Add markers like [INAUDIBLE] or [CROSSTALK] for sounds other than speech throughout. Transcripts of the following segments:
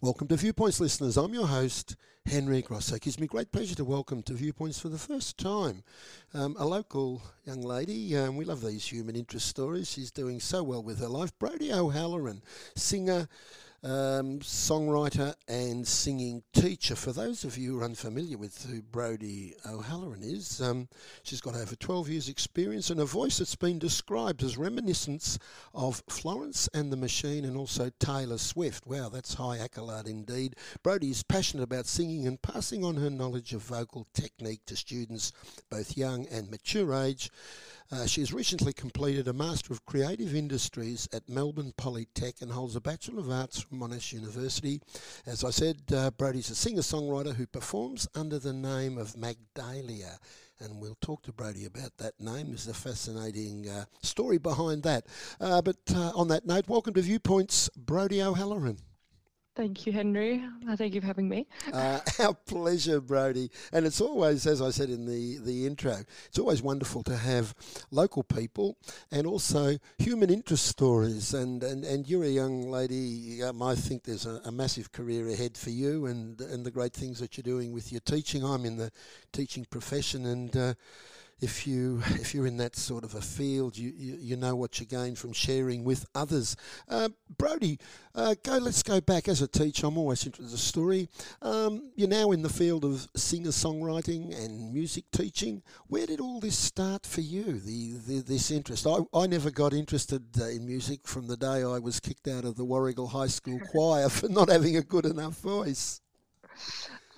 Welcome to Viewpoints, listeners. I'm your host, Henry Grosso. It gives me great pleasure to welcome to Viewpoints for the first time um, a local young lady. Um, we love these human interest stories. She's doing so well with her life. Brodie O'Halloran, singer, um, songwriter and singing teacher. For those of you who are unfamiliar with who Brodie O'Halloran is, um, she's got over 12 years' experience and a voice that's been described as reminiscence of Florence and the Machine and also Taylor Swift. Wow, that's high accolade indeed. Brodie is passionate about singing and passing on her knowledge of vocal technique to students, both young and mature age. Uh, she has recently completed a Master of Creative Industries at Melbourne Polytech and holds a Bachelor of Arts from Monash University. As I said, uh, Brodie's a singer-songwriter who performs under the name of Magdalia and we'll talk to Brodie about that name. There's a fascinating uh, story behind that. Uh, but uh, on that note, welcome to Viewpoints, Brodie O'Halloran. Thank you, Henry. Uh, thank you for having me. [LAUGHS] Uh, our pleasure, Brodie. And it's always, as I said in the, the intro, it's always wonderful to have local people and also human interest stories. And, and, and you're a young lady. Um, I think there's a, a, massive career ahead for you and, and the great things that you're doing with your teaching. I'm in the teaching profession and uh, if you if you're in that sort of a field, you you, you know what you gain from sharing with others. Uh, Brodie, uh, go. Let's go back as a teacher. I'm always interested in the story. Um, you're now in the field of singer songwriting and music teaching. Where did all this start for you? The, the this interest. I, I never got interested uh, in music from the day I was kicked out of the Warrigal High School [LAUGHS] choir for not having a good enough voice.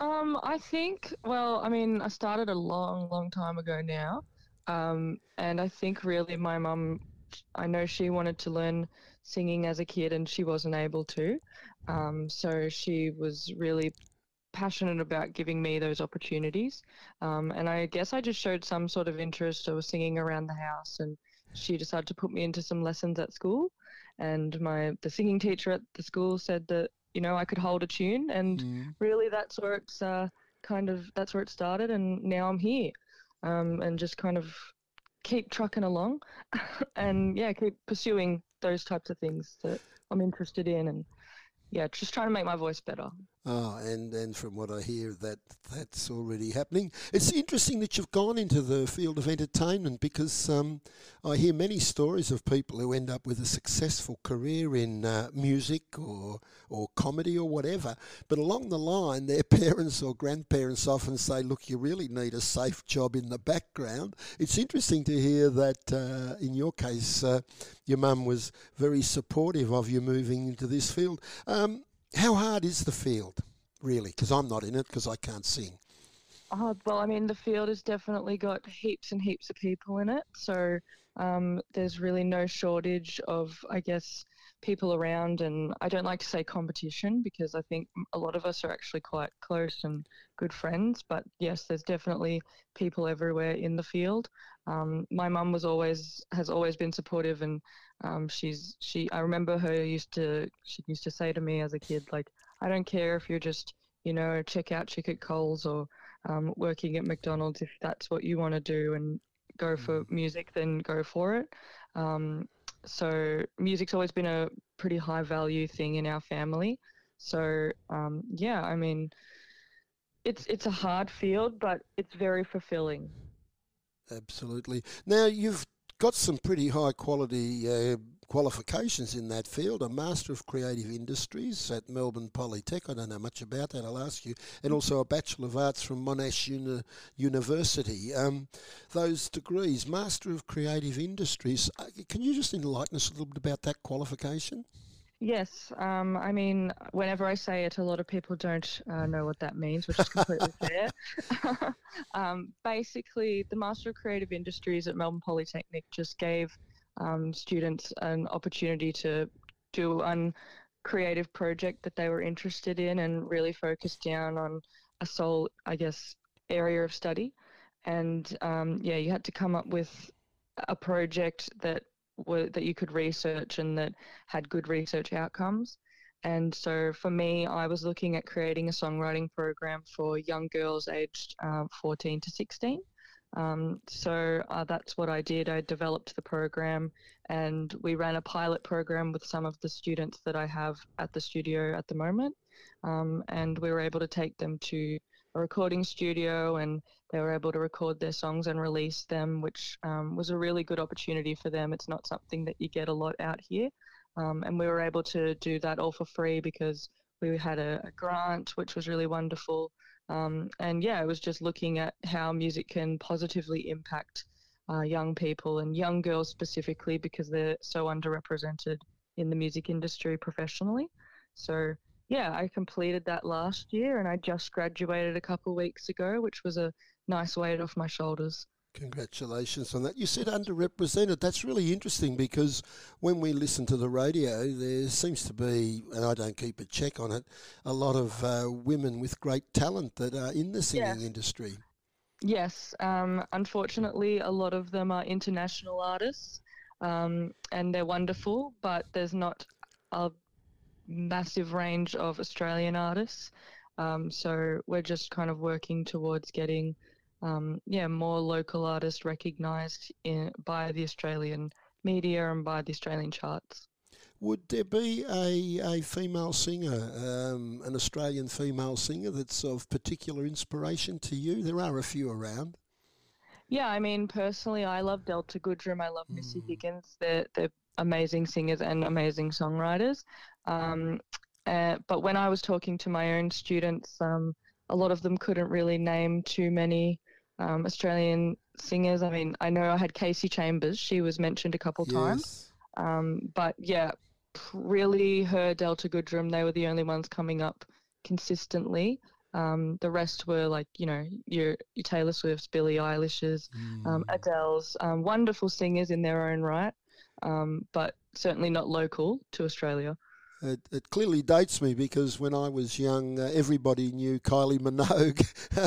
Um, I think. Well, I mean, I started a long, long time ago now, um, and I think really my mum. I know she wanted to learn singing as a kid, and she wasn't able to. Um, so she was really passionate about giving me those opportunities, um, and I guess I just showed some sort of interest. I was singing around the house, and she decided to put me into some lessons at school. And my the singing teacher at the school said that you know I could hold a tune, and mm. really that's where it's uh, kind of that's where it started, and now I'm here, um, and just kind of keep trucking along, [LAUGHS] and yeah, keep pursuing those types of things that I'm interested in, and yeah, just trying to make my voice better. Oh, and, and from what I hear, that that's already happening. It's interesting that you've gone into the field of entertainment because um, I hear many stories of people who end up with a successful career in uh, music or or comedy or whatever, but along the line, their [LAUGHS] parents or grandparents often say, "Look, you really need a safe job in the background." It's interesting to hear that uh, in your case, uh, your mum was very supportive of you moving into this field. Um, how hard is the field, really? Because I'm not in it because I can't sing. Oh, well, I mean, the field has definitely got heaps and heaps of people in it. So um, there's really no shortage of, I guess, people around. And I don't like to say competition because I think a lot of us are actually quite close and good friends. But yes, there's definitely people everywhere in the field. Um, my mum was always has always been supportive and um, she's she. I remember her used to she used to say to me as a kid, like, I don't care if you're just you know check out chick at Coles or um, working at McDonald's if that's what you want to do and go for mm. music, then go for it. So music's always been a pretty high value thing in our family. So um, yeah, I mean, it's it's a hard field, but it's very fulfilling. Absolutely. Now you've got some pretty high quality uh, qualifications in that field. A Master of Creative Industries at Melbourne Polytech. I don't know much about that. I'll ask you. And also a Bachelor of Arts from Monash Uni- University. Um, those degrees, Master of Creative Industries. Uh, can you just enlighten us a little bit about that qualification? Yes, um, I mean, whenever I say it, a lot of people don't uh, know what that means, which is completely [LAUGHS] fair. [LAUGHS] um, basically, the Master of Creative Industries at Melbourne Polytechnic just gave um, students an opportunity to do one creative project that they were interested in and really focus down on a sole, I guess, area of study. And um, yeah, you had to come up with a project that that you could research and that had good research outcomes. And so for me, I was looking at creating a songwriting program for young girls aged uh, 14 to 16. Um, so uh, that's what I did. I developed the program and we ran a pilot program with some of the students that I have at the studio at the moment. Um, and we were able to take them to a recording studio and they were able to record their songs and release them, which um, was a really good opportunity for them. It's not something that you get a lot out here. Um, and we were able to do that all for free because we had a, a grant, which was really wonderful. Um, and yeah, it was just looking at how music can positively impact uh, young people and young girls specifically because they're so underrepresented in the music industry professionally. So yeah, I completed that last year and I just graduated a couple weeks ago, which was a nice weight off my shoulders. Congratulations on that. You said underrepresented. That's really interesting because when we listen to the radio, there seems to be, and I don't keep a check on it, a lot of uh, women with great talent that are in the singing industry. Yes. Um, unfortunately, a lot of them are international artists um, and they're wonderful, but there's not a massive range of Australian artists. Um, so we're just kind of working towards getting um, yeah, more local artists recognised in, by the Australian media and by the Australian charts. Would there be a, a female singer, um, an Australian female singer that's of particular inspiration to you? There are a few around. Yeah, I mean, personally, I love Delta Goodrem. I love mm. Missy Higgins. They're, they're amazing singers and amazing songwriters. Um, uh, but when I was talking to my own students, um, a lot of them couldn't really name too many um, Australian singers. I mean, I know I had Kasey Chambers. She was mentioned a couple yes. times. Um, but yeah, really her Delta Goodrem, they were the only ones coming up consistently. Um, the rest were like, you know, your, your Taylor Swift's, Billie Eilish's, um, mm. Adele's, um, wonderful singers in their own right, um, but certainly not local to Australia. It, it, clearly dates me because when I was young, uh, everybody knew Kylie Minogue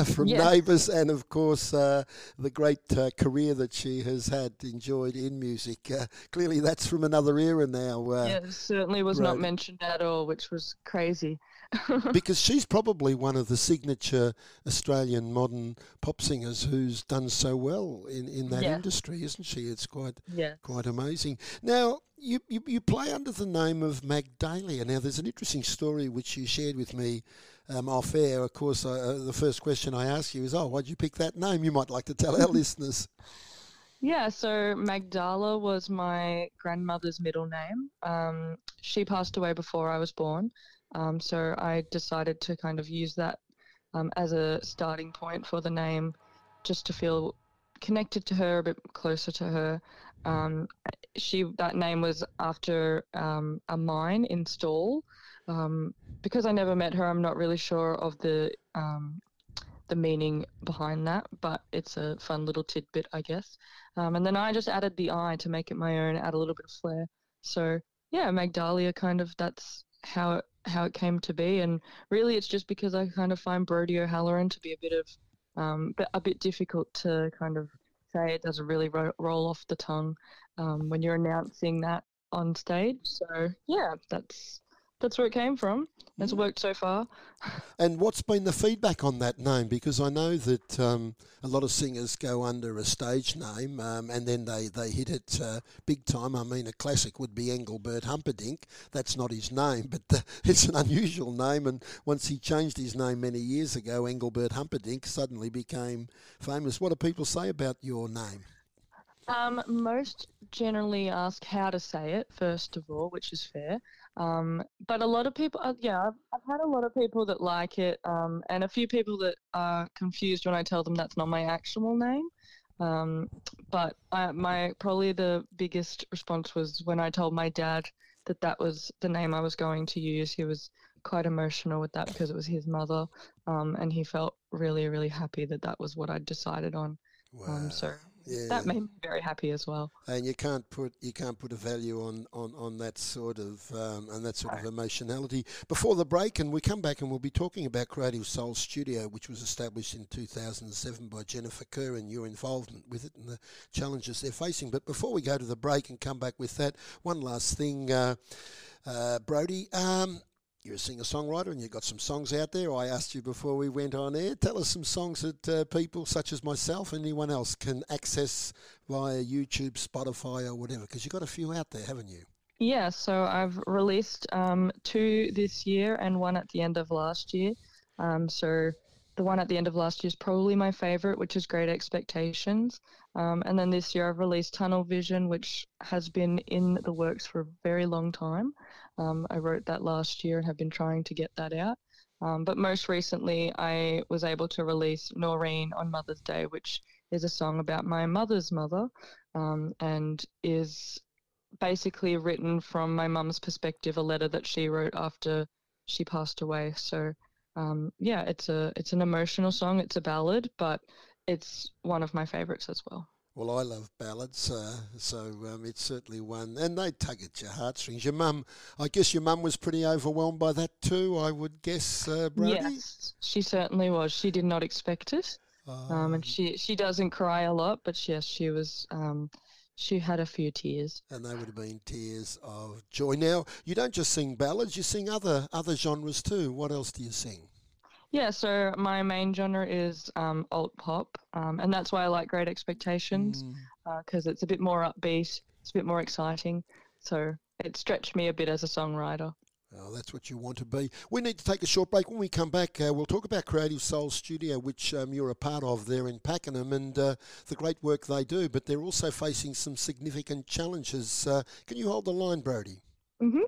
[LAUGHS] from yes. Neighbours, and of course uh, the great uh, career that she has had enjoyed in music. Uh, clearly, that's from another era now. Uh, yeah, certainly was not mentioned at all, which was crazy. [LAUGHS] because she's probably one of the signature Australian modern pop singers who's done so well in, in that yeah. industry, isn't she? It's quite yes. quite amazing. Now, you, you, you play under the name of Magdalia. Now, there's an interesting story which you shared with me um, off air. Of course, uh, the first question I ask you is, "Oh, why'd you pick that name?" You might like to tell our [LAUGHS] listeners. Yeah, so Magdala was my grandmother's middle name. Um, she passed away before I was born, um, so I decided to kind of use that um, as a starting point for the name, just to feel connected to her, a bit closer to her. Um, she that name was after um, a mine in Stawell. Um, because I never met her, I'm not really sure of the um, the meaning behind that, but it's a fun little tidbit, I guess. And then I just added the I to make it my own, add a little bit of flair. So yeah, Magdalia kind of that's how it how it came to be, and really it's just because I kind of find Brodie O'Halloran to be a bit of um, a bit difficult to kind of say. It doesn't really ro- roll off the tongue um, when you're announcing that on stage. So yeah, that's that's where it came from. It's mm. worked so far. And what's been the feedback on that name? Because I know that um, a lot of singers go under a stage name um, and then they, they hit it uh, big time. I mean, a classic would be Engelbert Humperdinck. That's not his name, but the, [LAUGHS] it's an unusual name. And once he changed his name many years ago, Engelbert Humperdinck suddenly became famous. What do people say about your name? Um, most generally ask how to say it, first of all, which is fair. Um, but a lot of people, uh, yeah, I've, I've, had a lot of people that like it, um, and a few people that are confused when I tell them that's not my actual name. Um, but I, my probably the biggest response was when I told my dad that that was the name I was going to use. He was quite emotional with that because it was his mother, um, and he felt really, really happy that that was what I'd decided on. Um, wow. so yeah. that made me very happy as well. And you can't put you can't put a value on on, on that sort of um, and that sort of emotionality. Before the break, and we come back and we'll be talking about Creative Soul Studio, which was established in 2007 by Jennifer Kerr, and your involvement with it and the challenges they're facing. But before we go to the break and come back with that, one last thing, uh, uh, Brodie. Um, you're a singer-songwriter and you've got some songs out there. I asked you before we went on air. Tell us some songs that uh, people such as myself and anyone else can access via YouTube, Spotify, or whatever. Because you've got a few out there, haven't you? Yeah, so I've released um, two this year and one at the end of last year. Um, so the one at the end of last year is probably my favorite, which is Great Expectations. Um, and then this year I've released Tunnel Vision, which has been in the works for a very long time. Um, I wrote that last year and have been trying to get that out. Um, but most recently, I was able to release Noreen on Mother's Day, which is a song about my mother's mother um, and is basically written from my mum's perspective, a letter that she wrote after she passed away. So um, yeah, it's a it's an emotional song. It's a ballad, but it's one of my favorites as well. Well, I love ballads, uh, so um, it's certainly one, and they tug at your heartstrings. Your mum, I guess your mum was pretty overwhelmed by that too. I would guess, uh, Brodie. Yes, she certainly was. She did not expect it, um, and oh. she she doesn't cry a lot, but yes, she was um, she had a few tears. And they would have been tears of joy. Now, you don't just sing ballads, you sing other other genres too. What else do you sing? Yeah, so my main genre is um, alt pop, um, and that's why I like Great Expectations because mm. uh, it's a bit more upbeat, it's a bit more exciting. So it stretched me a bit as a songwriter. Oh, that's what you want to be. We need to take a short break. When we come back, uh, we'll talk about Creative Soul Studio, which um, you're a part of there in Pakenham, and uh, the great work they do. But they're also facing some significant challenges. Uh, can you hold the line, Brodie? Mm-hmm.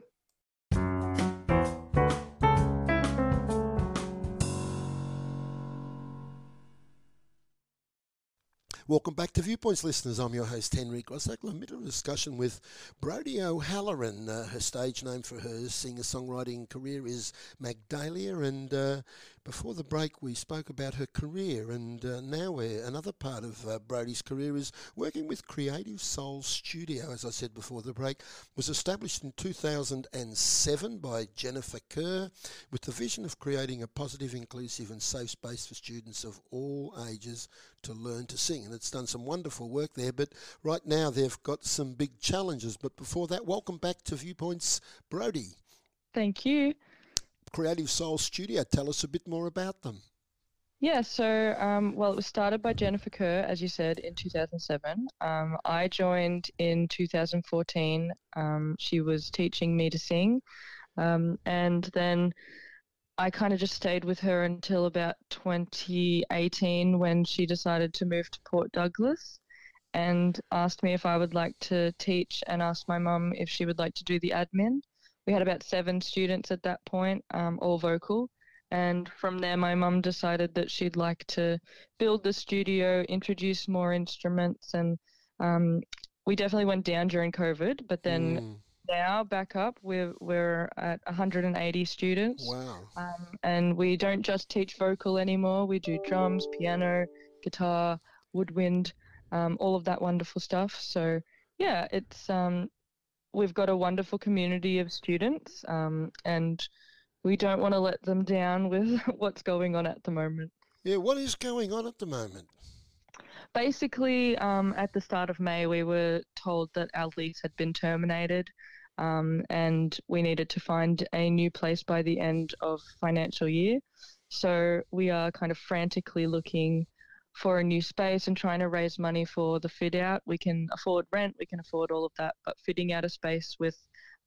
Welcome back to Viewpoints, listeners. I'm your host, Henry Grossackler. I'm in a discussion with Brodie O'Halloran. Uh, her stage name for her singer-songwriting career is Magdalia, and uh, before the break, we spoke about her career, and uh, now another part of uh, Brodie's career is working with Creative Soul Studio. As I said before the break, was established in 2007 by Jennifer Kerr, with the vision of creating a positive, inclusive, and safe space for students of all ages to learn to sing. And it's done some wonderful work there. But right now, they've got some big challenges. But before that, welcome back to Viewpoints, Brodie. Thank you. Creative Soul Studio. Tell us a bit more about them. Yeah, so um, well, it was started by Jennifer Kerr, as you said, in 2007. Um, I joined in 2014. Um, she was teaching me to sing, um, and then I kind of just stayed with her until about 2018 when she decided to move to Port Douglas and asked me if I would like to teach and asked my mum if she would like to do the admin we had about seven students at that point, um, all vocal. And from there, my mum decided that she'd like to build the studio, introduce more instruments, and um, we definitely went down during COVID. But then mm. now, back up, we're we're at 180 students. Wow! Um, and we don't just teach vocal anymore. We do drums, piano, guitar, woodwind, um, all of that wonderful stuff. So yeah, it's um, we've got a wonderful community of students, um, and we don't want to let them down with [LAUGHS] what's going on at the moment. Yeah, what is going on at the moment? Basically, um, at the start of May, we were told that our lease had been terminated. Um, and we needed to find a new place by the end of financial year. So we are kind of frantically looking for a new space and trying to raise money for the fit out. We can afford rent, we can afford all of that, but fitting out a space with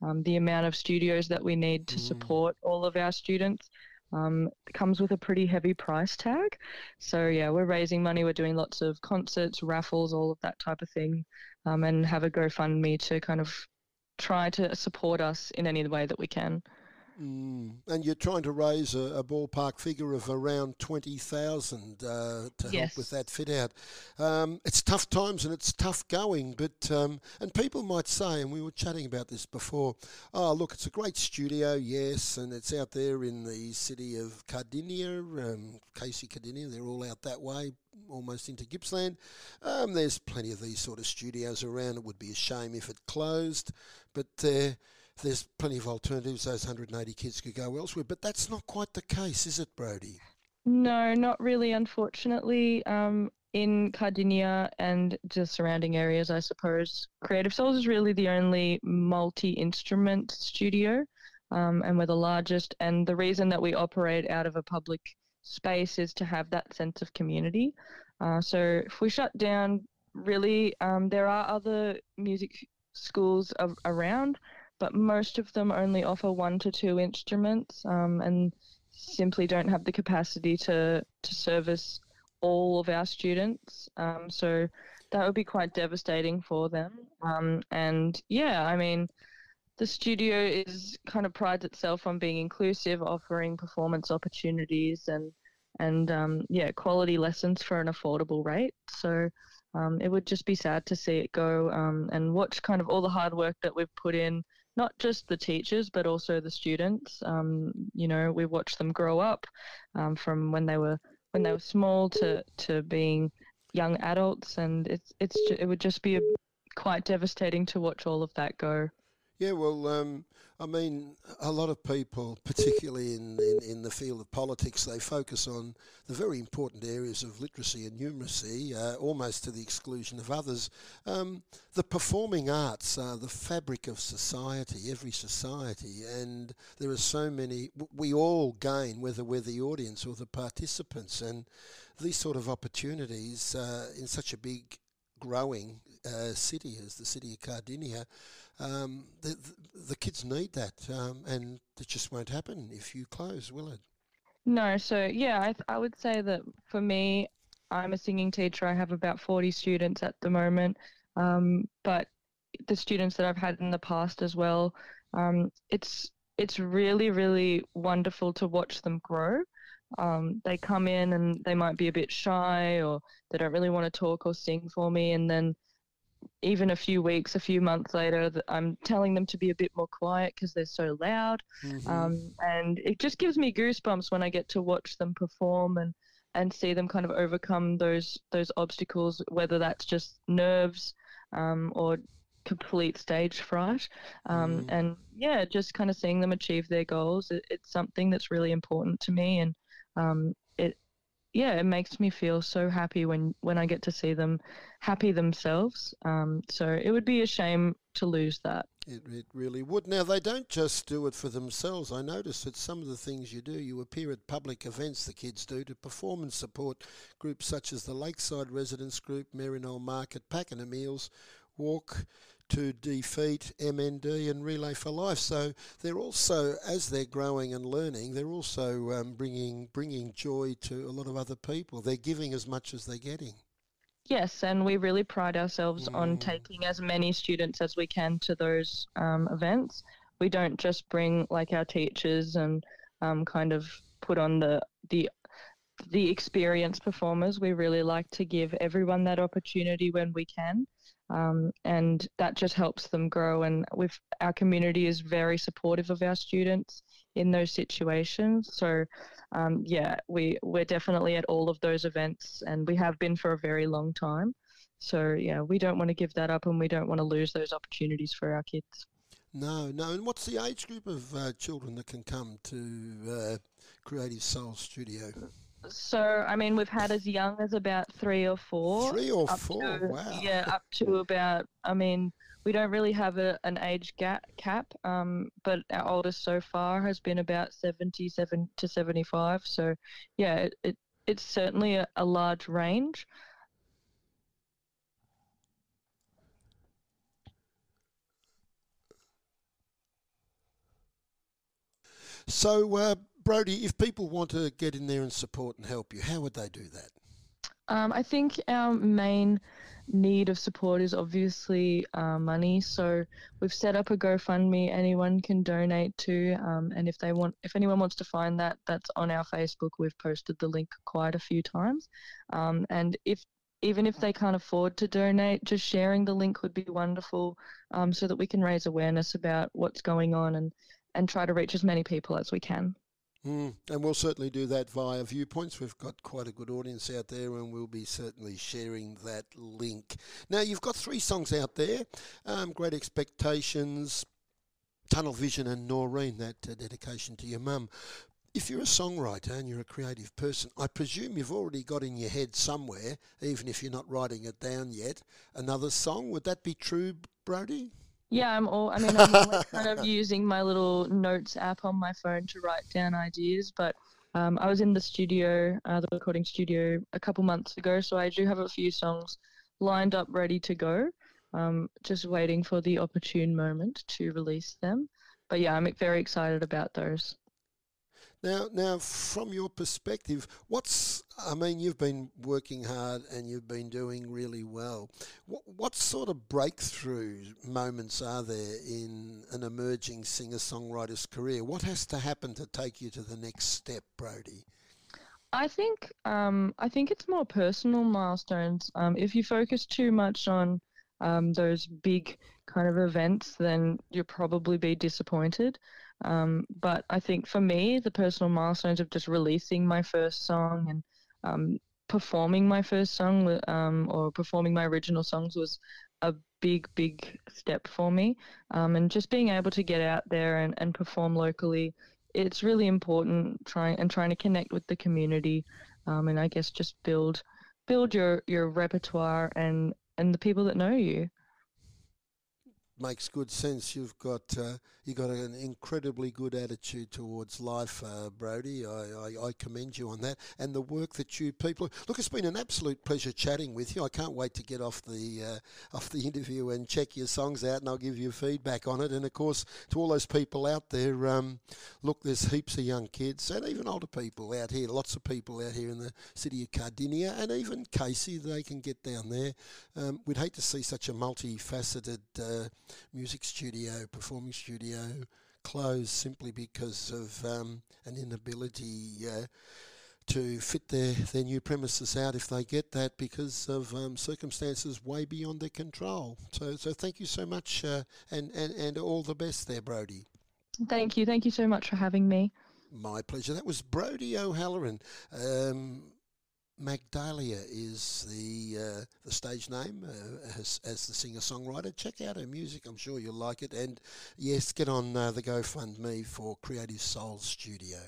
um, the amount of studios that we need to mm. support all of our students um, comes with a pretty heavy price tag. So yeah, we're raising money. We're doing lots of concerts, raffles, all of that type of thing, um, and have a GoFundMe to kind of try to support us in any way that we can. Mm. And you're trying to raise a, a ballpark figure of around 20,000 uh, to yes. help with that fit out. Um, it's tough times and it's tough going, but, um, and people might say, and we were chatting about this before, oh, look, it's a great studio, yes, and it's out there in the city of Cardinia, um, Casey Cardinia, they're all out that way, almost into Gippsland. Um, there's plenty of these sort of studios around. It would be a shame if it closed, but uh, there's plenty of alternatives. Those 180 kids could go elsewhere, but that's not quite the case, is it, Brodie? No, not really, unfortunately. Um, in Cardinia and the surrounding areas, I suppose, Creative Souls is really the only multi instrument studio. um, and we're the largest. And the reason that we operate out of a public space is to have that sense of community. Uh, so if we shut down, really, um, there are other music schools of, around, but most of them only offer one to two instruments um, and simply don't have the capacity to, to service all of our students. Um, so that would be quite devastating for them. Um, and yeah, I mean, the studio is kind of prides itself on being inclusive, offering performance opportunities and and um, yeah, quality lessons for an affordable rate. So um, it would just be sad to see it go um, and watch kind of all the hard work that we've put in, not just the teachers but also the students. Um, you know, we watched them grow up um, from when they were when they were small to to being young adults, and it's it's it would just be a, quite devastating to watch all of that go. Yeah, well, um, I mean, a lot of people, particularly in, in, in, the field of politics, they focus on the very important areas of literacy and numeracy, uh, almost to the exclusion of others. Um, the performing arts are the fabric of society, every society, and there are so many, we all gain, whether we're the audience or the participants, and these sort of opportunities uh, in such a big growing uh, city as the city of Cardinia, um, the, the, kids need that, um, and it just won't happen if you close, will it? No, so yeah, I, th- I would say that for me, I'm a singing teacher. I have about 40 students at the moment, um, but the students that I've had in the past as well, um, it's it's really really wonderful to watch them grow. Um, they come in and they might be a bit shy or they don't really want to talk or sing for me, and then even a few weeks, a few months later, I'm telling them to be a bit more quiet because they're so loud. Mm-hmm. Um, and it just gives me goosebumps when I get to watch them perform and, and see them kind of overcome those those obstacles, whether that's just nerves um, or complete stage fright. Um, mm. And yeah, just kind of seeing them achieve their goals, it, it's something that's really important to me. And um, it yeah, it makes me feel so happy when when I get to see them happy themselves. Um, so it would be a shame to lose that. It, it really would. Now they don't just do it for themselves. I notice that some of the things you do, you appear at public events. The kids do to perform and support groups such as the Lakeside Residents Group, Maryknoll Market, Pakenham Meals, Walk to defeat MND and Relay for Life. So they're also, as they're growing and learning, they're also um, bringing bringing joy to a lot of other people. They're giving as much as they're getting. Yes, and we really pride ourselves mm. on taking as many students as we can to those um, events. We don't just bring like our teachers and um, kind of put on the the the experienced performers. We really like to give everyone that opportunity when we can um, and that just helps them grow. And our community is very supportive of our students in those situations. So, um, yeah, we we're definitely at all of those events, and we have been for a very long time. So, yeah, we don't want to give that up, and we don't want to lose those opportunities for our kids. No, no. And what's the age group of uh, children that can come to uh, Creative Soul Studio? So, I mean, we've had as young as about three or four. Three or four, to, wow. Yeah, up to about, I mean, we don't really have a, an age gap, cap, um, but our oldest so far has been about 77 to 75. So, yeah, it, it it's certainly a, a large range. So, uh, Brodie, if people want to get in there and support and help you, how would they do that? Um, I think our main need of support is obviously uh, money. So we've set up a GoFundMe anyone can donate to, um, and if they want, if anyone wants to find that, that's on our Facebook. We've posted the link quite a few times, um, and if even if they can't afford to donate, just sharing the link would be wonderful, um, so that we can raise awareness about what's going on and and try to reach as many people as we can. Mm, and we'll certainly do that via Viewpoints. We've got quite a good audience out there, and we'll be certainly sharing that link. Now, you've got three songs out there um, Great Expectations, Tunnel Vision, and Noreen, that uh, dedication to your mum. If you're a songwriter and you're a creative person, I presume you've already got in your head somewhere, even if you're not writing it down yet, another song. Would that be true, Brodie? Yeah, I'm all. I mean, I'm always kind of [LAUGHS] using my little notes app on my phone to write down ideas. But um, I was in the studio, uh, the recording studio, a couple months ago, so I do have a few songs lined up, ready to go. Um, just waiting for the opportune moment to release them. But yeah, I'm very excited about those. Now, now, from your perspective, what's I mean, you've been working hard and you've been doing really well. What, what sort of breakthrough moments are there in an emerging singer-songwriter's career? What has to happen to take you to the next step, Brodie? I think um, I think it's more personal milestones. Um, if you focus too much on um, those big kind of events, then you'll probably be disappointed. Um, but I think for me, the personal milestones of just releasing my first song and um, performing my first song um, or performing my original songs was a big, big step for me. Um, and just being able to get out there and, and perform locally, it's really important. Trying and trying to connect with the community, um, and I guess just build build your your repertoire and and the people that know you makes good sense. You've got uh, you got an incredibly good attitude towards life, uh, Brodie. I, I, I, commend you on that, and the work that you people look. It's been an absolute pleasure chatting with you. I can't wait to get off the uh, off the [LAUGHS] interview and check your songs out, and I'll give you feedback on it. And of course, to all those people out there, um, look, there's heaps of young kids and even older people out here. Lots of people out here in the city of Cardinia, and even Casey. They can get down there. Um, we'd hate to see such a multifaceted uh, music studio, performing studio closed simply because of um, an inability uh, to fit their, their new premises out if they get that because of um, circumstances way beyond their control. So, so thank you so much uh, and, and, and all the best there, Brodie. Thank you. Thank you so much for having me. My pleasure. That was Brodie O'Halloran. Um, Magdalia is the uh, the stage name uh, as, as the singer songwriter. Check out her music; I'm sure you'll like it. And yes, get on uh, the GoFundMe for Creative Souls Studio.